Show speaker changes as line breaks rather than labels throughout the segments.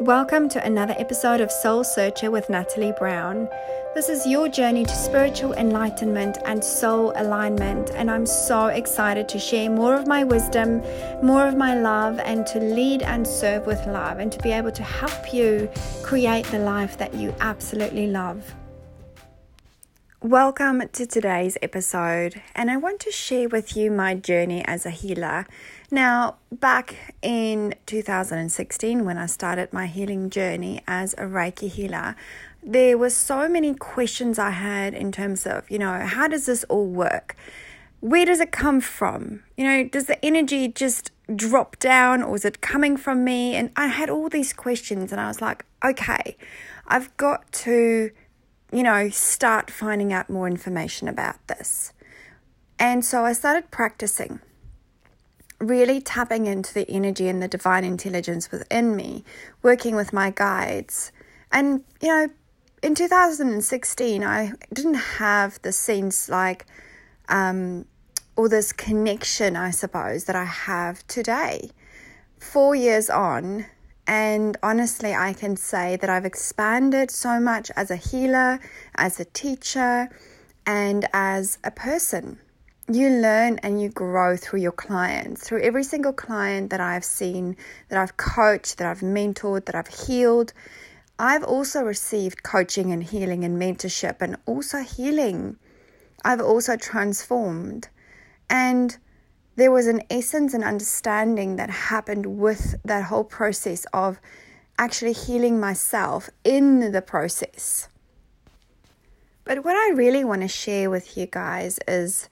Welcome to another episode of Soul Searcher with Natalie Brown. This is your journey to spiritual enlightenment and soul alignment, and I'm so excited to share more of my wisdom, more of my love, and to lead and serve with love, and to be able to help you create the life that you absolutely love. Welcome to today's episode, and I want to share with you my journey as a healer. Now, back in 2016, when I started my healing journey as a Reiki healer, there were so many questions I had in terms of, you know, how does this all work? Where does it come from? You know, does the energy just drop down or is it coming from me? And I had all these questions, and I was like, okay, I've got to you know, start finding out more information about this. And so I started practicing, really tapping into the energy and the divine intelligence within me, working with my guides. And, you know, in 2016, I didn't have the sense like, um, or this connection, I suppose, that I have today. Four years on, and honestly, I can say that I've expanded so much as a healer, as a teacher, and as a person. You learn and you grow through your clients, through every single client that I've seen, that I've coached, that I've mentored, that I've healed. I've also received coaching and healing and mentorship and also healing. I've also transformed. And there was an essence and understanding that happened with that whole process of actually healing myself in the process. But what I really want to share with you guys is,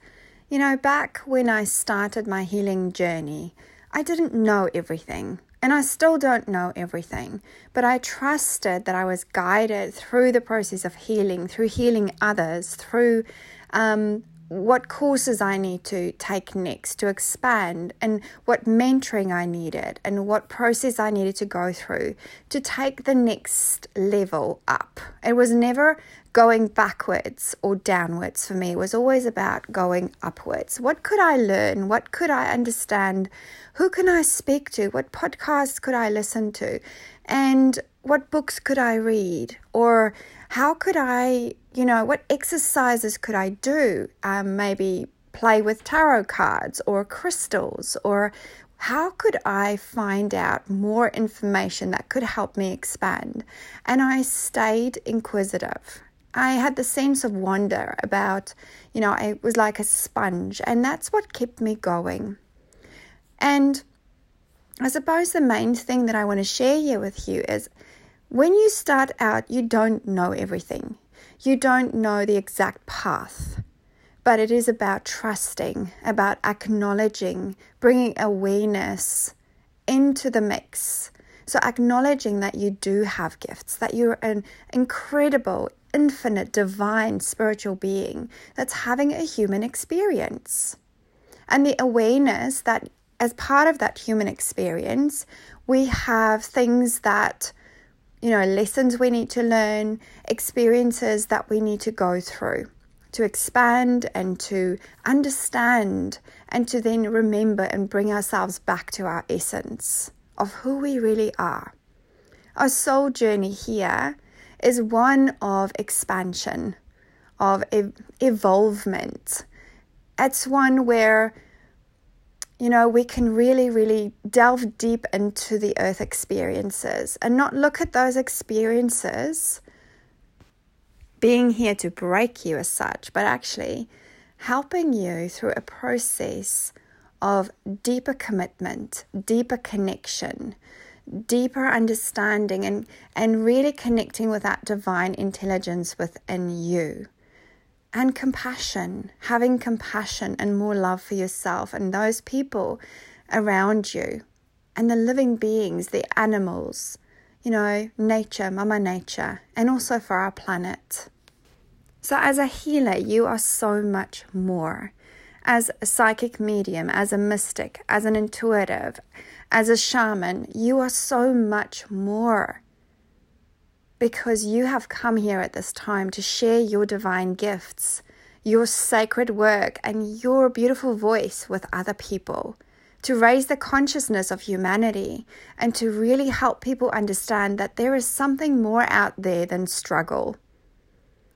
you know, back when I started my healing journey, I didn't know everything. And I still don't know everything, but I trusted that I was guided through the process of healing, through healing others, through um, what courses I need to take next to expand, and what mentoring I needed, and what process I needed to go through to take the next level up. It was never going backwards or downwards for me. It was always about going upwards. What could I learn? What could I understand? Who can I speak to? What podcasts could I listen to? And what books could I read? Or how could I, you know, what exercises could I do? Um, maybe play with tarot cards or crystals or how could I find out more information that could help me expand? And I stayed inquisitive. I had the sense of wonder about, you know, it was like a sponge, and that's what kept me going. And I suppose the main thing that I want to share here with you is when you start out, you don't know everything. You don't know the exact path. But it is about trusting, about acknowledging, bringing awareness into the mix. So, acknowledging that you do have gifts, that you're an incredible, infinite, divine spiritual being that's having a human experience. And the awareness that as part of that human experience, we have things that, you know, lessons we need to learn, experiences that we need to go through to expand and to understand and to then remember and bring ourselves back to our essence of who we really are. Our soul journey here is one of expansion, of ev- evolvement. It's one where you know, we can really, really delve deep into the earth experiences and not look at those experiences being here to break you as such, but actually helping you through a process of deeper commitment, deeper connection, deeper understanding, and, and really connecting with that divine intelligence within you and compassion, having compassion and more love for yourself and those people around you and the living beings, the animals, you know, nature, Mama Nature, and also for our planet. So, as a healer, you are so much more. As a psychic medium, as a mystic, as an intuitive, as a shaman, you are so much more because you have come here at this time to share your divine gifts, your sacred work, and your beautiful voice with other people to raise the consciousness of humanity and to really help people understand that there is something more out there than struggle.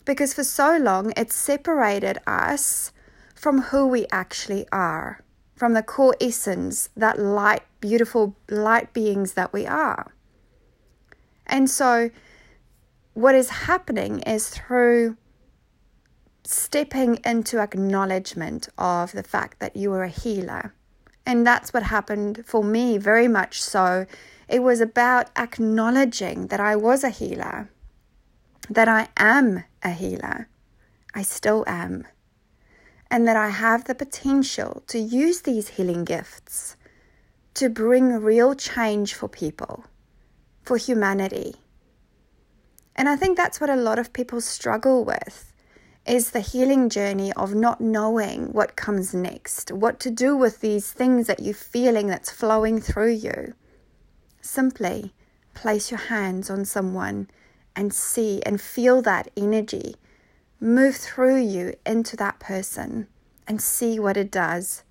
Because for so long, it's separated us from who we actually are, from the core essence, that light, beautiful light beings that we are. And so, what is happening is through stepping into acknowledgement of the fact that you are a healer. And that's what happened for me, very much so. It was about acknowledging that I was a healer, that I am a healer, I still am, and that I have the potential to use these healing gifts to bring real change for people, for humanity. And I think that's what a lot of people struggle with is the healing journey of not knowing what comes next, what to do with these things that you're feeling that's flowing through you. Simply place your hands on someone and see and feel that energy move through you into that person and see what it does.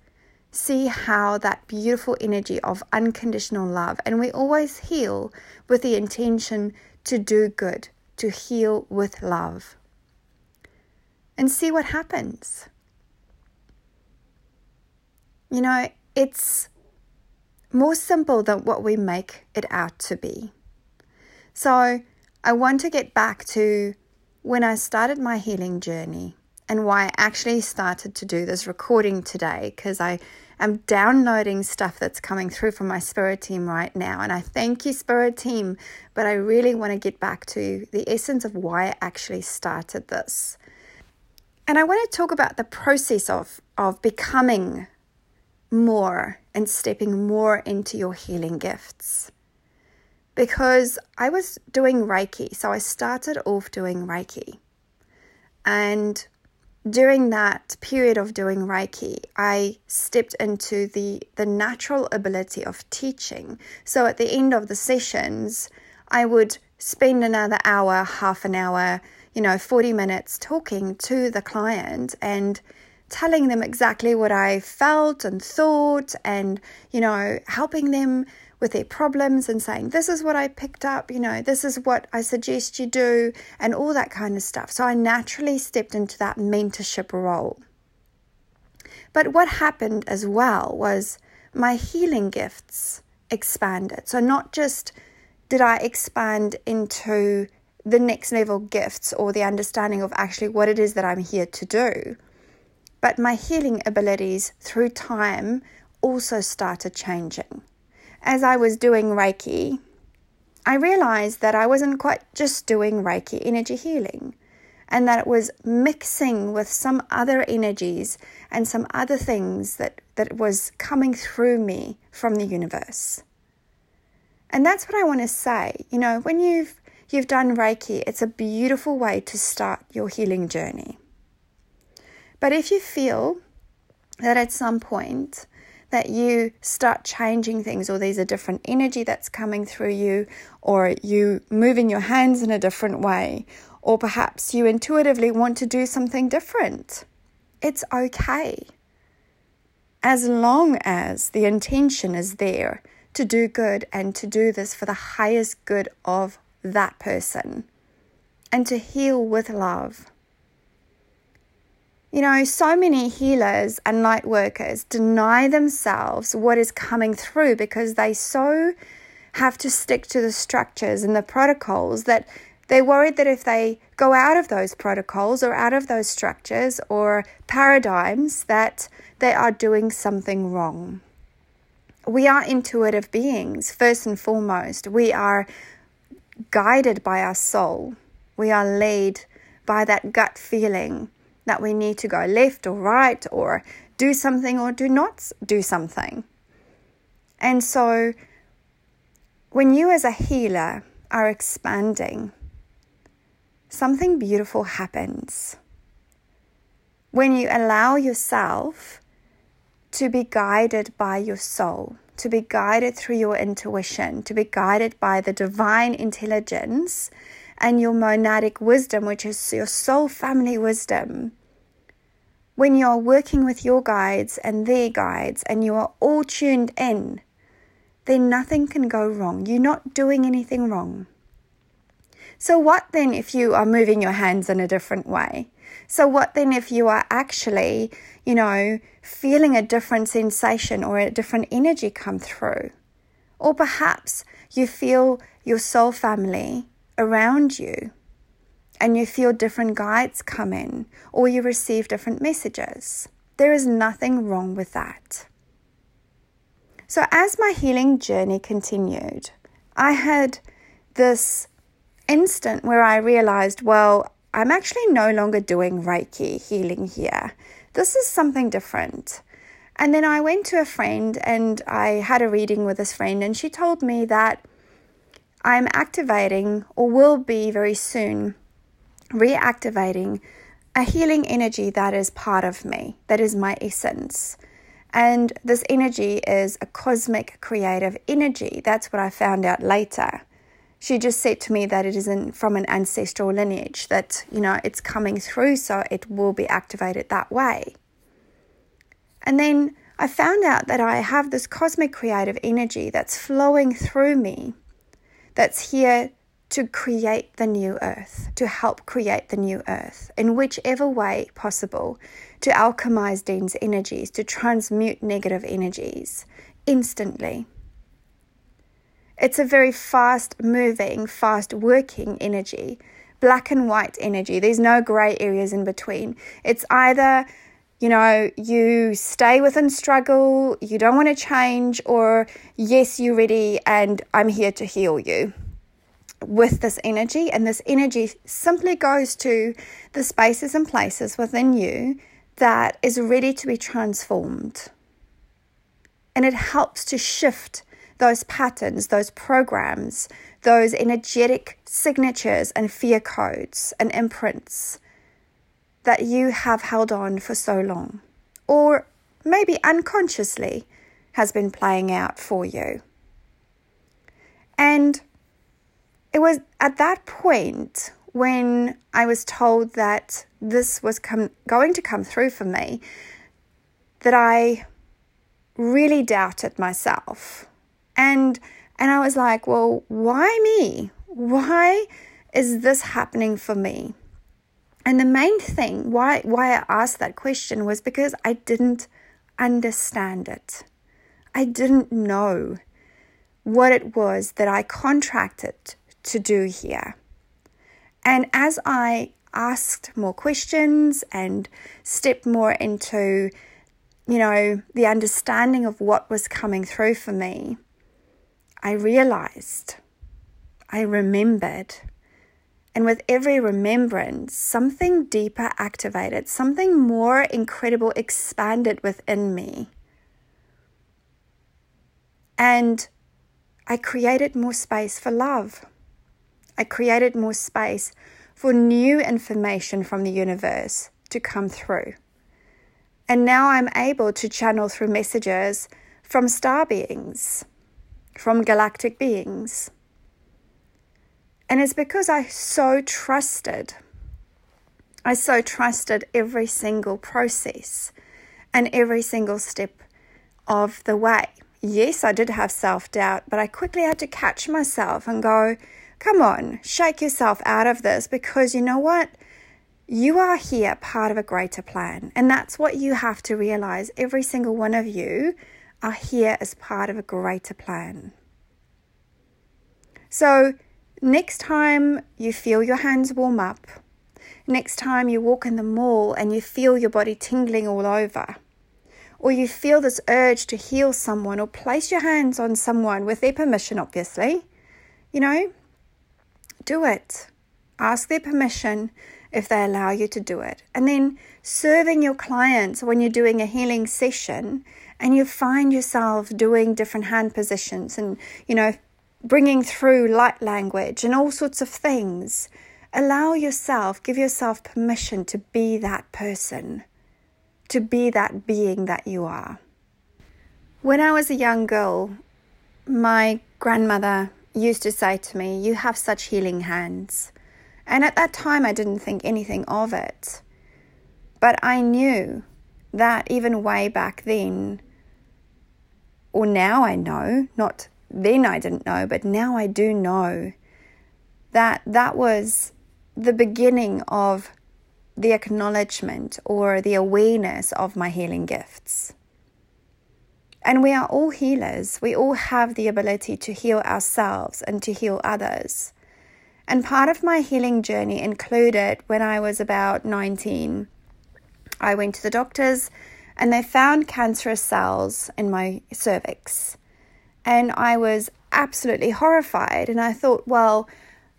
See how that beautiful energy of unconditional love, and we always heal with the intention to do good, to heal with love and see what happens. You know, it's more simple than what we make it out to be. So, I want to get back to when I started my healing journey and why I actually started to do this recording today because I am downloading stuff that's coming through from my spirit team right now. And I thank you, spirit team, but I really want to get back to the essence of why I actually started this. And I want to talk about the process of, of becoming more and stepping more into your healing gifts. Because I was doing Reiki, so I started off doing Reiki. And during that period of doing Reiki, I stepped into the, the natural ability of teaching. So at the end of the sessions, I would spend another hour, half an hour you know, 40 minutes talking to the client and telling them exactly what I felt and thought and, you know, helping them with their problems and saying, this is what I picked up, you know, this is what I suggest you do, and all that kind of stuff. So I naturally stepped into that mentorship role. But what happened as well was my healing gifts expanded. So not just did I expand into the next level gifts or the understanding of actually what it is that I'm here to do. But my healing abilities through time also started changing. As I was doing Reiki, I realized that I wasn't quite just doing Reiki energy healing and that it was mixing with some other energies and some other things that, that was coming through me from the universe. And that's what I want to say. You know, when you've you've done Reiki, it's a beautiful way to start your healing journey. But if you feel that at some point that you start changing things or there's a different energy that's coming through you or you moving your hands in a different way or perhaps you intuitively want to do something different, it's okay. As long as the intention is there to do good and to do this for the highest good of that person and to heal with love. You know, so many healers and light workers deny themselves what is coming through because they so have to stick to the structures and the protocols that they're worried that if they go out of those protocols or out of those structures or paradigms that they are doing something wrong. We are intuitive beings, first and foremost. We are guided by our soul. We are led by that gut feeling that we need to go left or right or do something or do not do something. And so, when you as a healer are expanding, something beautiful happens. When you allow yourself to be guided by your soul to be guided through your intuition, to be guided by the divine intelligence and your monadic wisdom, which is your soul family wisdom, when you're working with your guides and their guides and you are all tuned in, then nothing can go wrong. You're not doing anything wrong. So, what then if you are moving your hands in a different way? So, what then if you are actually, you know, feeling a different sensation or a different energy come through? Or perhaps you feel your soul family around you and you feel different guides come in or you receive different messages. There is nothing wrong with that. So, as my healing journey continued, I had this instant where I realized, well, I'm actually no longer doing Reiki healing here. This is something different. And then I went to a friend and I had a reading with this friend, and she told me that I'm activating or will be very soon reactivating a healing energy that is part of me, that is my essence. And this energy is a cosmic creative energy. That's what I found out later. She just said to me that it isn't from an ancestral lineage, that, you know, it's coming through, so it will be activated that way. And then I found out that I have this cosmic creative energy that's flowing through me, that's here to create the new earth, to help create the new earth in whichever way possible, to alchemize dense energies, to transmute negative energies instantly. It's a very fast moving, fast working energy, black and white energy. There's no gray areas in between. It's either you know, you stay within struggle, you don't want to change, or yes, you're ready and I'm here to heal you with this energy. And this energy simply goes to the spaces and places within you that is ready to be transformed. And it helps to shift those patterns, those programs, those energetic signatures and fear codes and imprints that you have held on for so long, or maybe unconsciously has been playing out for you. And it was at that point when I was told that this was com- going to come through for me that I really doubted myself. And and I was like, well, why me? Why is this happening for me? And the main thing why why I asked that question was because I didn't understand it. I didn't know what it was that I contracted to do here. And as I asked more questions and stepped more into, you know, the understanding of what was coming through for me, I realized, I remembered and with every remembrance, something deeper activated, something more incredible expanded within me. And I created more space for love. I created more space for new information from the universe to come through. And now I'm able to channel through messages from star beings, from galactic beings and it's because I so trusted. I so trusted every single process and every single step of the way. Yes, I did have self doubt, but I quickly had to catch myself and go, come on, shake yourself out of this because you know what? You are here part of a greater plan. And that's what you have to realize. Every single one of you are here as part of a greater plan. So, Next time you feel your hands warm up, next time you walk in the mall and you feel your body tingling all over, or you feel this urge to heal someone or place your hands on someone with their permission, obviously, you know, do it. Ask their permission if they allow you to do it. And then serving your clients when you're doing a healing session and you find yourself doing different hand positions and, you know, bringing through light language and all sorts of things. Allow yourself, give yourself permission to be that person, to be that being that you are. When I was a young girl, my grandmother used to say to me, You have such healing hands. And at that time, I didn't think anything of it. But I knew that even way back then, or now I know, not then I didn't know, but now I do know that that was the beginning of the acknowledgement or the awareness of my healing gifts. And we are all healers. We all have the ability to heal ourselves and to heal others. And part of my healing journey included when I was about 19, I went to the doctors and they found cancerous cells in my cervix. And I was absolutely horrified. And I thought, well,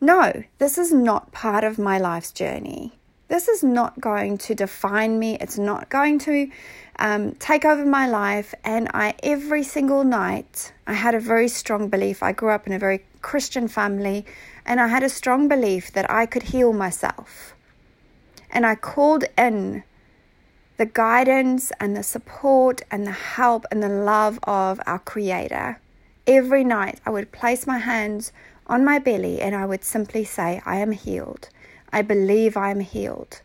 no, this is not part of my life's journey. This is not going to define me. It's not going to um, take over my life. And I, every single night, I had a very strong belief. I grew up in a very Christian family, and I had a strong belief that I could heal myself. And I called in the guidance and the support and the help and the love of our Creator. Every night, I would place my hands on my belly and I would simply say, I am healed. I believe I am healed.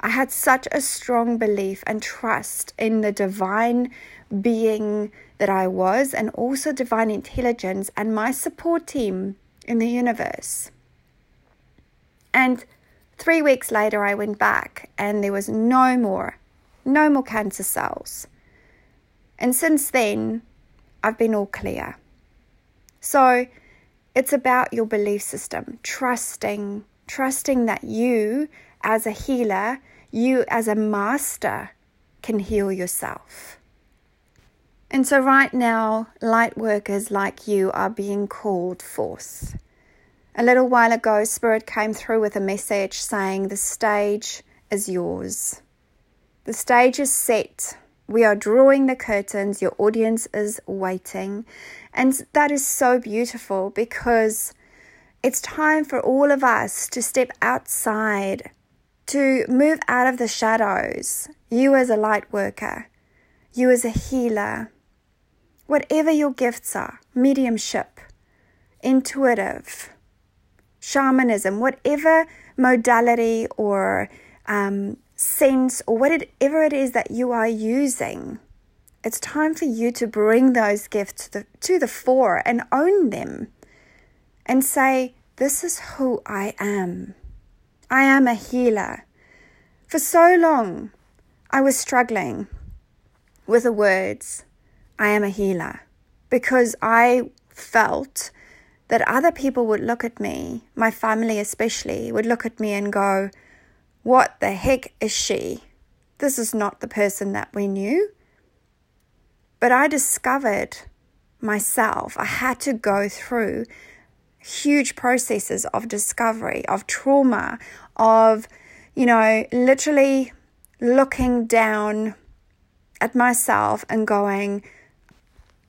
I had such a strong belief and trust in the divine being that I was, and also divine intelligence and my support team in the universe. And three weeks later, I went back, and there was no more, no more cancer cells. And since then, I've been all clear. So it's about your belief system, trusting, trusting that you, as a healer, you as a master, can heal yourself. And so, right now, light workers like you are being called forth. A little while ago, Spirit came through with a message saying, The stage is yours. The stage is set. We are drawing the curtains. Your audience is waiting. And that is so beautiful because it's time for all of us to step outside, to move out of the shadows. You as a light worker, you as a healer, whatever your gifts are mediumship, intuitive, shamanism, whatever modality or um, sense or whatever it is that you are using. It's time for you to bring those gifts to the, to the fore and own them and say, This is who I am. I am a healer. For so long, I was struggling with the words I am a healer because I felt that other people would look at me, my family especially, would look at me and go, What the heck is she? This is not the person that we knew. But I discovered myself, I had to go through huge processes of discovery, of trauma, of, you know, literally looking down at myself and going,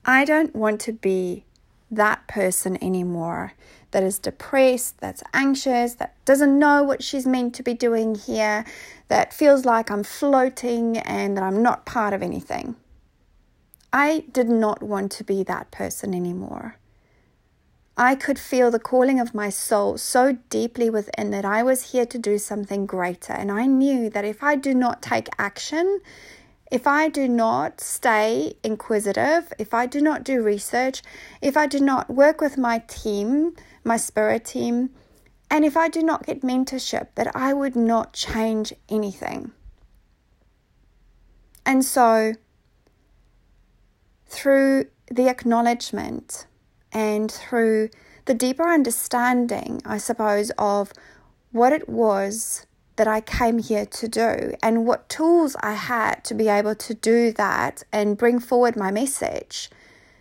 I don't want to be that person anymore that is depressed, that's anxious, that doesn't know what she's meant to be doing here, that feels like I'm floating and that I'm not part of anything. I did not want to be that person anymore. I could feel the calling of my soul so deeply within that I was here to do something greater. And I knew that if I do not take action, if I do not stay inquisitive, if I do not do research, if I do not work with my team, my spirit team, and if I do not get mentorship, that I would not change anything. And so, through the acknowledgement and through the deeper understanding, I suppose, of what it was that I came here to do and what tools I had to be able to do that and bring forward my message.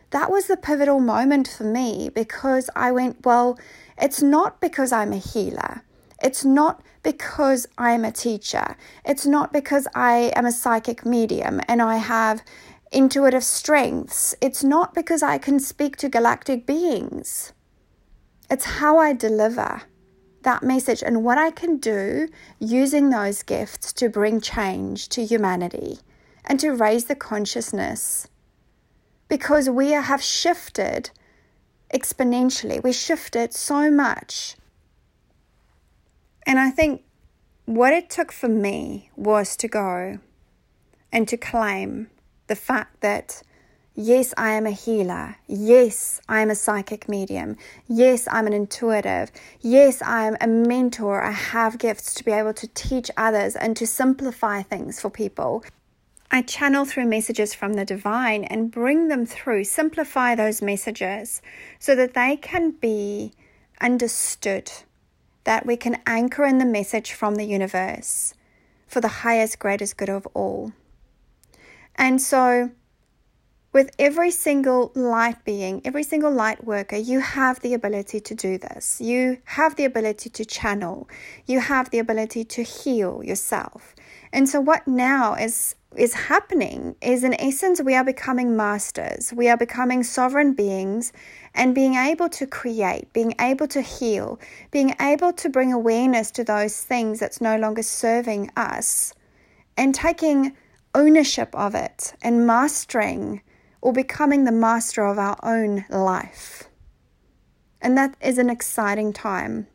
That was the pivotal moment for me because I went, well, it's not because I'm a healer. It's not because I'm a teacher. It's not because I am a psychic medium and I have intuitive strengths. It's not because I can speak to galactic beings. It's how I deliver that message and what I can do using those gifts to bring change to humanity and to raise the consciousness. Because we have shifted exponentially, we shifted so much. And I think what it took for me was to go and to claim the fact that yes, I am a healer. Yes, I am a psychic medium. Yes, I'm an intuitive. Yes, I am a mentor. I have gifts to be able to teach others and to simplify things for people. I channel through messages from the divine and bring them through, simplify those messages so that they can be understood, that we can anchor in the message from the universe for the highest, greatest good of all. And so, with every single light being, every single light worker, you have the ability to do this. You have the ability to channel. You have the ability to heal yourself. And so, what now is is happening is in essence we are becoming masters we are becoming sovereign beings and being able to create being able to heal being able to bring awareness to those things that's no longer serving us and taking ownership of it and mastering or becoming the master of our own life. And that is an exciting time.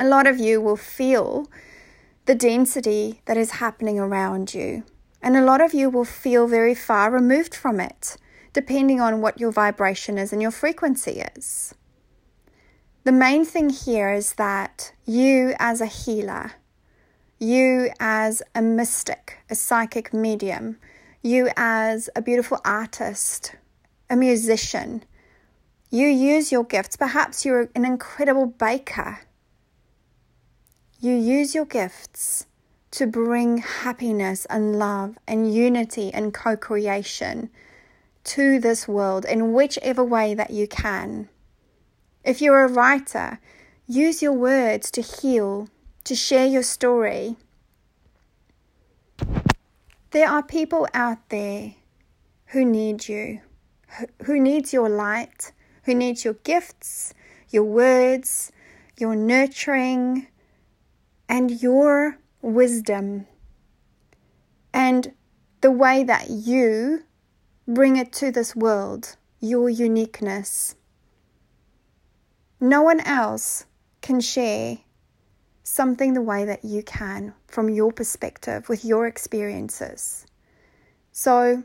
A lot of you will feel the density that is happening around you. And a lot of you will feel very far removed from it, depending on what your vibration is and your frequency is. The main thing here is that you, as a healer, you, as a mystic, a psychic medium, you, as a beautiful artist, a musician, you use your gifts. Perhaps you're an incredible baker. You use your gifts to bring happiness and love and unity and co creation to this world in whichever way that you can. If you're a writer, use your words to heal, to share your story. There are people out there who need you, who needs your light, who needs your gifts, your words, your nurturing, and your wisdom and the way that you bring it to this world, your uniqueness. No one else can share something the way that you can from your perspective with your experiences. So,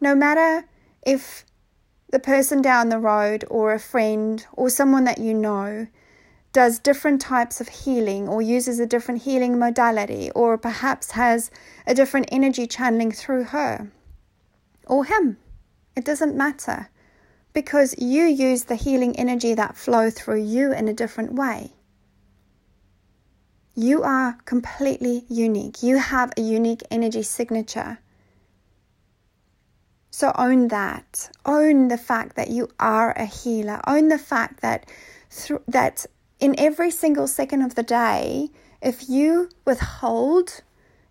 no matter if the person down the road or a friend or someone that you know does different types of healing or uses a different healing modality or perhaps has a different energy channeling through her or him. It doesn't matter because you use the healing energy that flow through you in a different way. You are completely unique. You have a unique energy signature. So own that. Own the fact that you are a healer. Own the fact that through, that in every single second of the day, if you withhold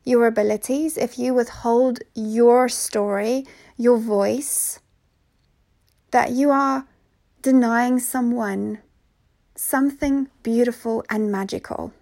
your abilities, if you withhold your story, your voice, that you are denying someone something beautiful and magical.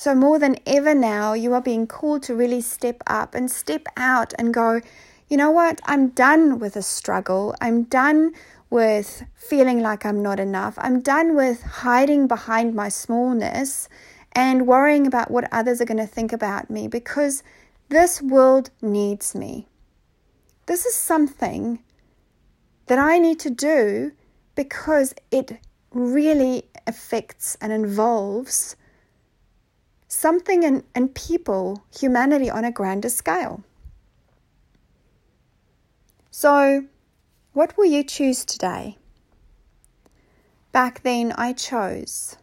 So, more than ever now, you are being called to really step up and step out and go, you know what? I'm done with the struggle. I'm done with feeling like I'm not enough. I'm done with hiding behind my smallness and worrying about what others are going to think about me because this world needs me. This is something that I need to do because it really affects and involves something and, in people, humanity on a grander scale. So, what will you choose today? Back then, I chose.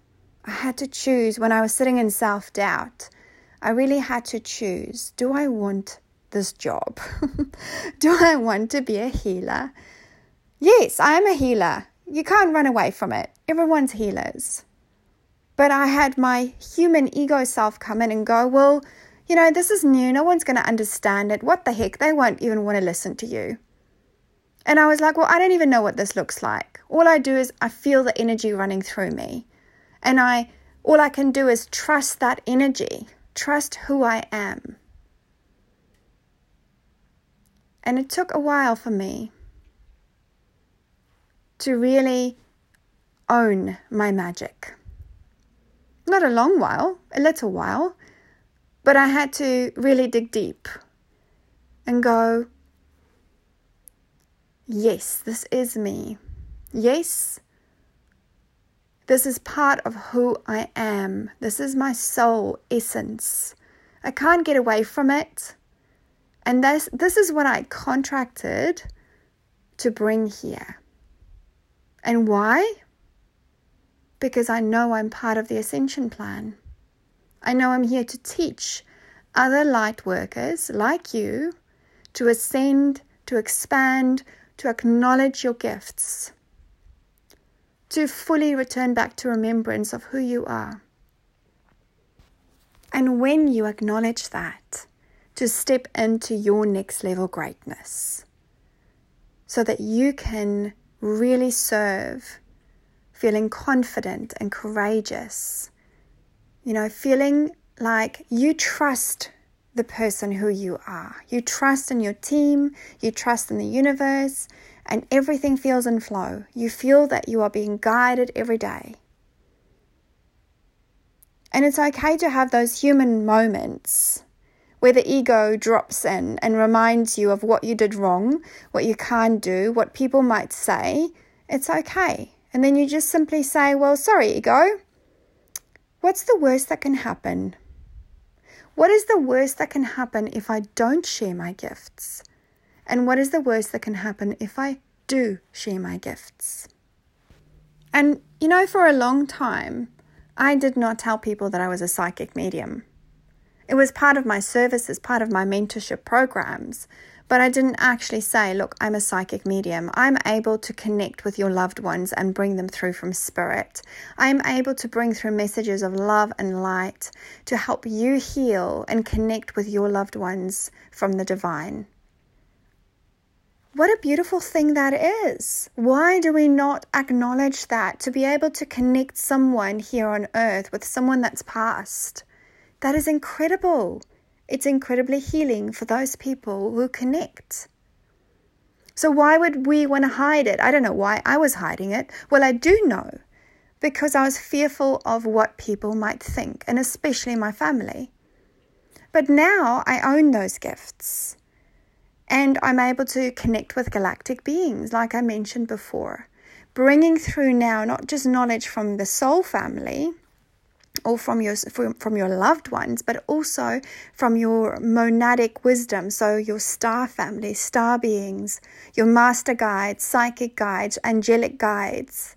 I had to choose when I was sitting in self doubt. I really had to choose do I want this job? do I want to be a healer? Yes, I am a healer. You can't run away from it. Everyone's healers. But I had my human ego self come in and go, well, you know, this is new. No one's going to understand it. What the heck? They won't even want to listen to you. And I was like, well, I don't even know what this looks like. All I do is I feel the energy running through me. And I all I can do is trust that energy, trust who I am. And it took a while for me to really own my magic. Not a long while, a little while, but I had to really dig deep and go, yes, this is me. Yes, this is part of who I am. This is my soul essence. I can't get away from it. And this, this is what I contracted to bring here. And why? Because I know I'm part of the ascension plan. I know I'm here to teach other light workers like you to ascend, to expand, to acknowledge your gifts, to fully return back to remembrance of who you are. And when you acknowledge that, to step into your next level greatness so that you can really serve feeling confident and courageous. You know, feeling like you trust the person who you are. You trust in your team, you trust in the universe, and everything feels in flow. You feel that you are being guided every day. And it's okay to have those human moments where the ego drops in and reminds you of what you did wrong, what you can't do, what people might say, it's okay. And then you just simply say, Well, sorry, ego. What's the worst that can happen? What is the worst that can happen if I don't share my gifts? And what is the worst that can happen if I do share my gifts? And, you know, for a long time, I did not tell people that I was a psychic medium. It was part of my services, part of my mentorship programs. But I didn't actually say, look, I'm a psychic medium. I'm able to connect with your loved ones and bring them through from spirit. I'm able to bring through messages of love and light to help you heal and connect with your loved ones from the divine. What a beautiful thing that is. Why do we not acknowledge that to be able to connect someone here on earth with someone that's passed? That is incredible. It's incredibly healing for those people who connect. So, why would we want to hide it? I don't know why I was hiding it. Well, I do know because I was fearful of what people might think, and especially my family. But now I own those gifts and I'm able to connect with galactic beings, like I mentioned before, bringing through now not just knowledge from the soul family or from your from, your loved ones but also from your monadic wisdom. So your star family star beings your master guides psychic guides angelic guides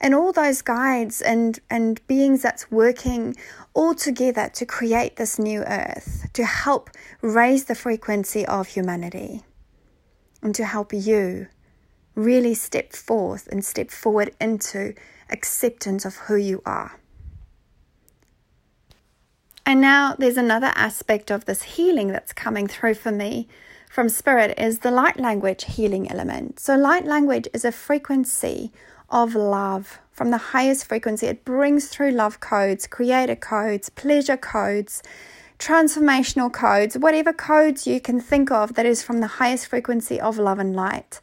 and all those guides and and beings that's working all together to create this new earth to help raise the frequency of humanity and to help you really step forth and step forward into acceptance of who you are and now there's another aspect of this healing that's coming through for me from spirit is the light language healing element. So light language is a frequency of love from the highest frequency. It brings through love codes, creator codes, pleasure codes, transformational codes, whatever codes you can think of that is from the highest frequency of love and light.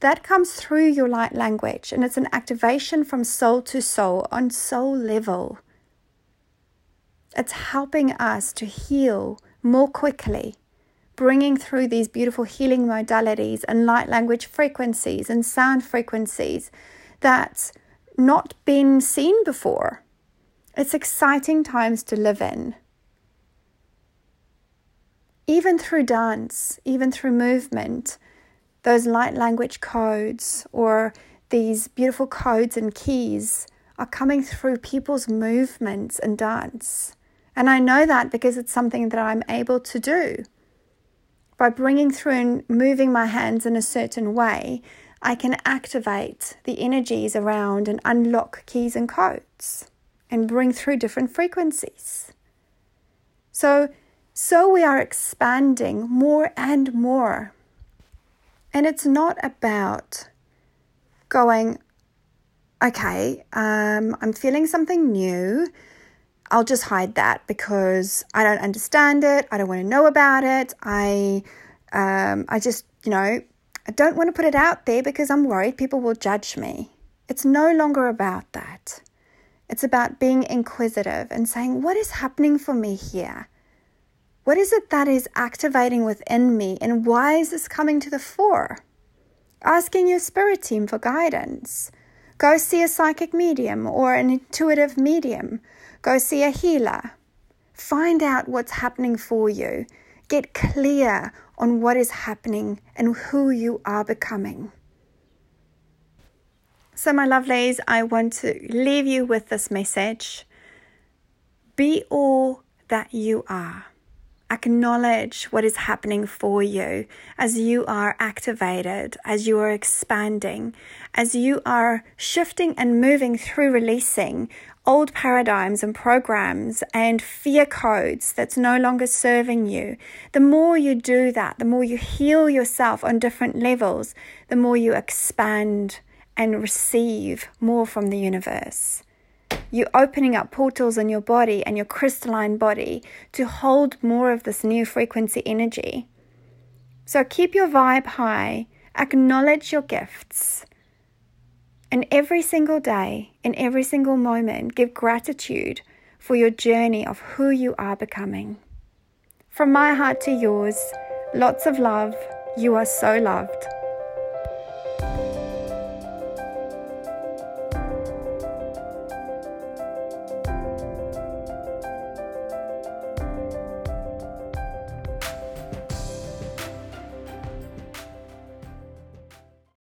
That comes through your light language, and it's an activation from soul to soul on soul level. It's helping us to heal more quickly, bringing through these beautiful healing modalities and light language frequencies and sound frequencies that's not been seen before. It's exciting times to live in. Even through dance, even through movement, those light language codes or these beautiful codes and keys are coming through people's movements and dance. And I know that because it's something that I'm able to do. By bringing through and moving my hands in a certain way, I can activate the energies around and unlock keys and codes and bring through different frequencies. So, so we are expanding more and more. And it's not about going, okay, um, I'm feeling something new. I'll just hide that because I don't understand it. I don't want to know about it. I, um, I just, you know, I don't want to put it out there because I'm worried people will judge me. It's no longer about that. It's about being inquisitive and saying, What is happening for me here? What is it that is activating within me, and why is this coming to the fore? Asking your spirit team for guidance. Go see a psychic medium or an intuitive medium. Go see a healer. Find out what's happening for you. Get clear on what is happening and who you are becoming. So, my lovelies, I want to leave you with this message be all that you are. Acknowledge what is happening for you as you are activated, as you are expanding, as you are shifting and moving through releasing old paradigms and programs and fear codes that's no longer serving you. The more you do that, the more you heal yourself on different levels, the more you expand and receive more from the universe. You're opening up portals in your body and your crystalline body to hold more of this new frequency energy. So keep your vibe high, acknowledge your gifts, and every single day, in every single moment, give gratitude for your journey of who you are becoming. From my heart to yours, lots of love. You are so loved.